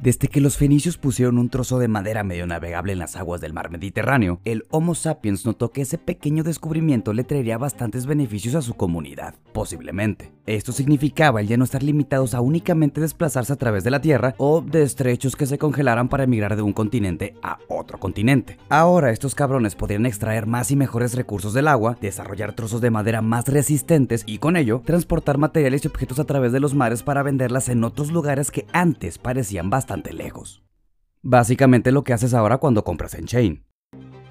Desde que los fenicios pusieron un trozo de madera medio navegable en las aguas del mar Mediterráneo, el Homo sapiens notó que ese pequeño descubrimiento le traería bastantes beneficios a su comunidad, posiblemente. Esto significaba el ya no estar limitados a únicamente desplazarse a través de la Tierra o de estrechos que se congelaran para emigrar de un continente a otro continente. Ahora estos cabrones podrían extraer más y mejores recursos del agua, desarrollar trozos de madera más resistentes y con ello transportar materiales y objetos a través de los mares para venderlas en otros lugares que antes parecían bastante lejos. Básicamente lo que haces ahora cuando compras en Chain.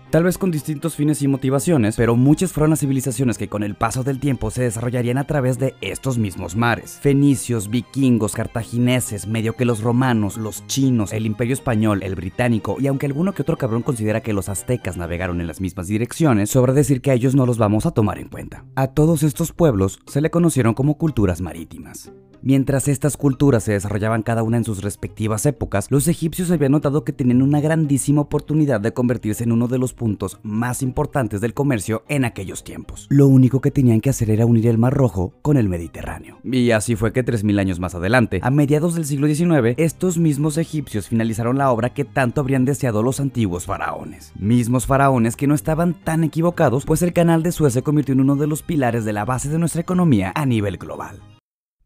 Tal vez con distintos fines y motivaciones, pero muchas fueron las civilizaciones que con el paso del tiempo se desarrollarían a través de estos mismos mares. Fenicios, vikingos, cartagineses, medio que los romanos, los chinos, el imperio español, el británico, y aunque alguno que otro cabrón considera que los aztecas navegaron en las mismas direcciones, sobra decir que a ellos no los vamos a tomar en cuenta. A todos estos pueblos se le conocieron como culturas marítimas. Mientras estas culturas se desarrollaban cada una en sus respectivas épocas, los egipcios habían notado que tenían una grandísima oportunidad de convertirse en uno de los puntos más importantes del comercio en aquellos tiempos. Lo único que tenían que hacer era unir el Mar Rojo con el Mediterráneo. Y así fue que 3.000 años más adelante, a mediados del siglo XIX, estos mismos egipcios finalizaron la obra que tanto habrían deseado los antiguos faraones. Mismos faraones que no estaban tan equivocados, pues el canal de Suez se convirtió en uno de los pilares de la base de nuestra economía a nivel global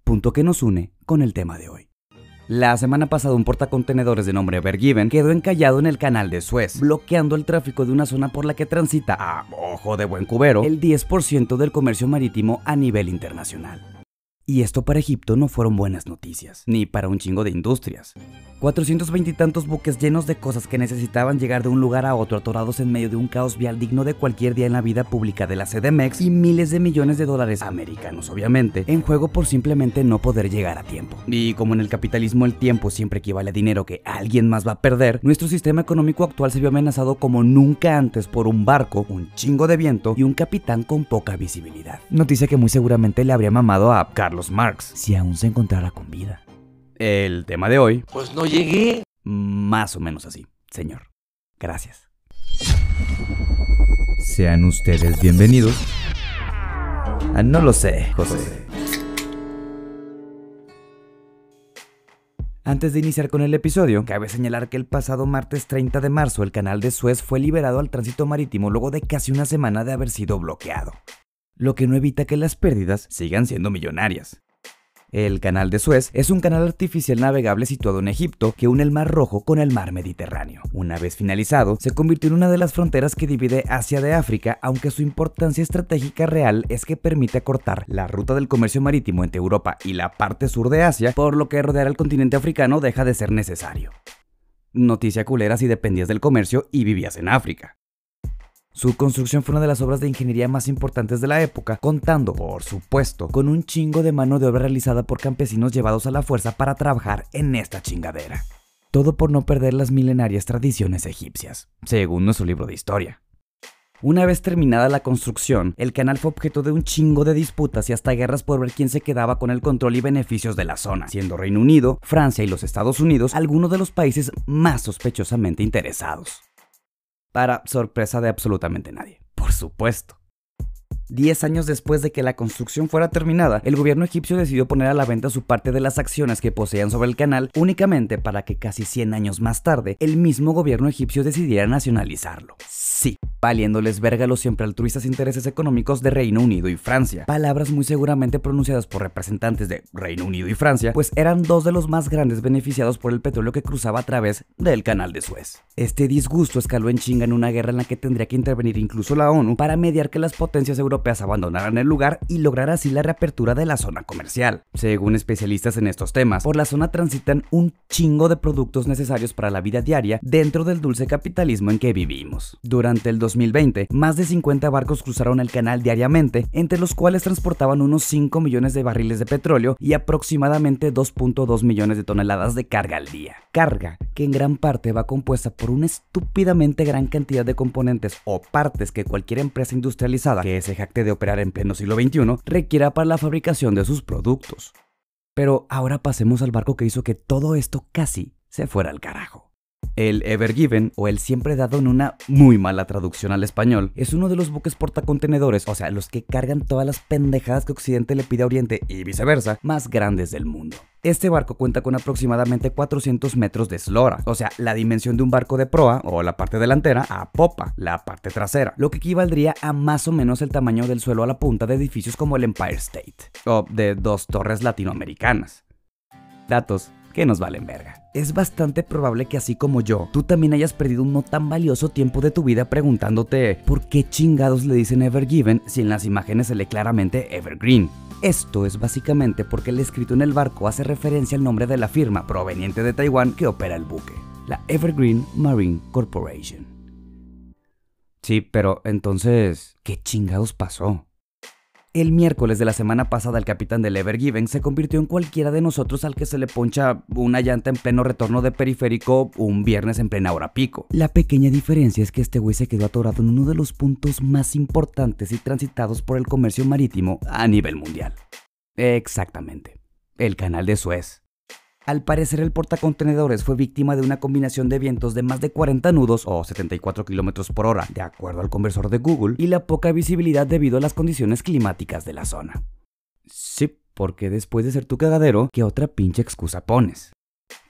punto que nos une con el tema de hoy. La semana pasada un portacontenedores de nombre Bergiven quedó encallado en el canal de Suez, bloqueando el tráfico de una zona por la que transita, a ojo de buen cubero, el 10% del comercio marítimo a nivel internacional. Y esto para Egipto no fueron buenas noticias, ni para un chingo de industrias. 420 y tantos buques llenos de cosas que necesitaban llegar de un lugar a otro atorados en medio de un caos vial digno de cualquier día en la vida pública de la CDMX y miles de millones de dólares americanos, obviamente, en juego por simplemente no poder llegar a tiempo. Y como en el capitalismo el tiempo siempre equivale a dinero que alguien más va a perder, nuestro sistema económico actual se vio amenazado como nunca antes por un barco, un chingo de viento y un capitán con poca visibilidad. Noticia que muy seguramente le habría mamado a Carlos Marx si aún se encontrara con vida. El tema de hoy. Pues no llegué. Más o menos así, señor. Gracias. Sean ustedes bienvenidos. Ah, no lo sé, José. Antes de iniciar con el episodio, cabe señalar que el pasado martes 30 de marzo el canal de Suez fue liberado al tránsito marítimo luego de casi una semana de haber sido bloqueado, lo que no evita que las pérdidas sigan siendo millonarias. El Canal de Suez es un canal artificial navegable situado en Egipto que une el Mar Rojo con el Mar Mediterráneo. Una vez finalizado, se convirtió en una de las fronteras que divide Asia de África, aunque su importancia estratégica real es que permite acortar la ruta del comercio marítimo entre Europa y la parte sur de Asia, por lo que rodear al continente africano deja de ser necesario. Noticia culera si dependías del comercio y vivías en África. Su construcción fue una de las obras de ingeniería más importantes de la época, contando, por supuesto, con un chingo de mano de obra realizada por campesinos llevados a la fuerza para trabajar en esta chingadera. Todo por no perder las milenarias tradiciones egipcias, según nuestro libro de historia. Una vez terminada la construcción, el canal fue objeto de un chingo de disputas y hasta guerras por ver quién se quedaba con el control y beneficios de la zona, siendo Reino Unido, Francia y los Estados Unidos algunos de los países más sospechosamente interesados para sorpresa de absolutamente nadie. Por supuesto. Diez años después de que la construcción fuera terminada, el gobierno egipcio decidió poner a la venta su parte de las acciones que poseían sobre el canal únicamente para que casi 100 años más tarde el mismo gobierno egipcio decidiera nacionalizarlo. Sí, valiéndoles verga los siempre altruistas intereses económicos de Reino Unido y Francia. Palabras muy seguramente pronunciadas por representantes de Reino Unido y Francia, pues eran dos de los más grandes beneficiados por el petróleo que cruzaba a través del canal de Suez. Este disgusto escaló en chinga en una guerra en la que tendría que intervenir incluso la ONU para mediar que las potencias europeas abandonaran el lugar y lograr así la reapertura de la zona comercial. Según especialistas en estos temas, por la zona transitan un chingo de productos necesarios para la vida diaria dentro del dulce capitalismo en que vivimos. Durante el 2020, más de 50 barcos cruzaron el canal diariamente, entre los cuales transportaban unos 5 millones de barriles de petróleo y aproximadamente 2.2 millones de toneladas de carga al día. Carga que en gran parte va compuesta por una estúpidamente gran cantidad de componentes o partes que cualquier empresa industrializada que se jacte de operar en pleno siglo XXI requiera para la fabricación de sus productos. Pero ahora pasemos al barco que hizo que todo esto casi se fuera al carajo. El Ever Given, o el siempre dado en una muy mala traducción al español, es uno de los buques portacontenedores, o sea, los que cargan todas las pendejadas que Occidente le pide a Oriente y viceversa, más grandes del mundo. Este barco cuenta con aproximadamente 400 metros de eslora, o sea, la dimensión de un barco de proa o la parte delantera a popa, la parte trasera, lo que equivaldría a más o menos el tamaño del suelo a la punta de edificios como el Empire State, o de dos torres latinoamericanas. Datos que nos valen verga. Es bastante probable que así como yo, tú también hayas perdido un no tan valioso tiempo de tu vida preguntándote por qué chingados le dicen Ever Given si en las imágenes se lee claramente Evergreen. Esto es básicamente porque el escrito en el barco hace referencia al nombre de la firma proveniente de Taiwán que opera el buque, la Evergreen Marine Corporation. Sí, pero entonces, ¿qué chingados pasó? El miércoles de la semana pasada el capitán del Evergiven se convirtió en cualquiera de nosotros al que se le poncha una llanta en pleno retorno de periférico un viernes en plena hora pico. La pequeña diferencia es que este güey se quedó atorado en uno de los puntos más importantes y transitados por el comercio marítimo a nivel mundial. Exactamente, el canal de Suez. Al parecer el portacontenedores fue víctima de una combinación de vientos de más de 40 nudos o 74 km por hora, de acuerdo al conversor de Google, y la poca visibilidad debido a las condiciones climáticas de la zona. Sí, porque después de ser tu cagadero, ¿qué otra pinche excusa pones?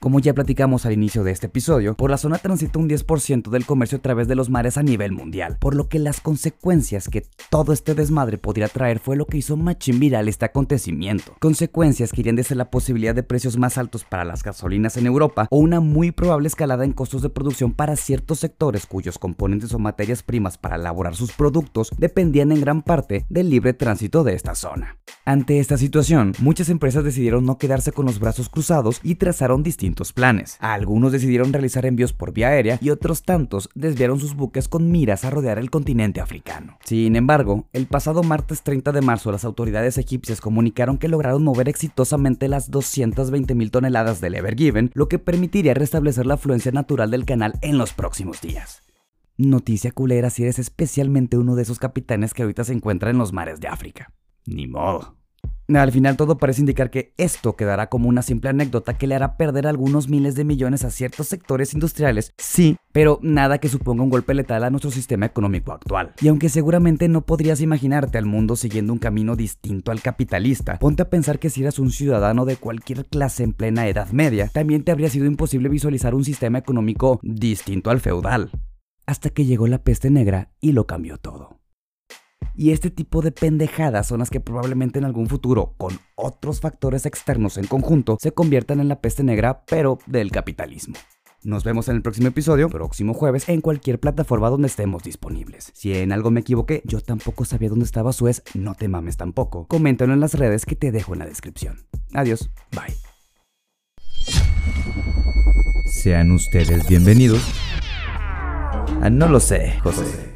Como ya platicamos al inicio de este episodio, por la zona transita un 10% del comercio a través de los mares a nivel mundial, por lo que las consecuencias que todo este desmadre podría traer fue lo que hizo machín viral este acontecimiento. Consecuencias que irían desde la posibilidad de precios más altos para las gasolinas en Europa o una muy probable escalada en costos de producción para ciertos sectores cuyos componentes o materias primas para elaborar sus productos dependían en gran parte del libre tránsito de esta zona. Ante esta situación, muchas empresas decidieron no quedarse con los brazos cruzados y trazaron distintos planes. Algunos decidieron realizar envíos por vía aérea y otros tantos desviaron sus buques con miras a rodear el continente africano. Sin embargo, el pasado martes 30 de marzo las autoridades egipcias comunicaron que lograron mover exitosamente las 220.000 toneladas del Ever Given, lo que permitiría restablecer la afluencia natural del canal en los próximos días. Noticia culera si eres especialmente uno de esos capitanes que ahorita se encuentran en los mares de África. Ni modo. Al final todo parece indicar que esto quedará como una simple anécdota que le hará perder algunos miles de millones a ciertos sectores industriales, sí, pero nada que suponga un golpe letal a nuestro sistema económico actual. Y aunque seguramente no podrías imaginarte al mundo siguiendo un camino distinto al capitalista, ponte a pensar que si eras un ciudadano de cualquier clase en plena Edad Media, también te habría sido imposible visualizar un sistema económico distinto al feudal. Hasta que llegó la peste negra y lo cambió todo. Y este tipo de pendejadas son las que probablemente en algún futuro, con otros factores externos en conjunto, se conviertan en la peste negra, pero del capitalismo. Nos vemos en el próximo episodio, próximo jueves, en cualquier plataforma donde estemos disponibles. Si en algo me equivoqué, yo tampoco sabía dónde estaba Suez, no te mames tampoco. Coméntalo en las redes que te dejo en la descripción. Adiós, bye. Sean ustedes bienvenidos. Ah, no lo sé, José.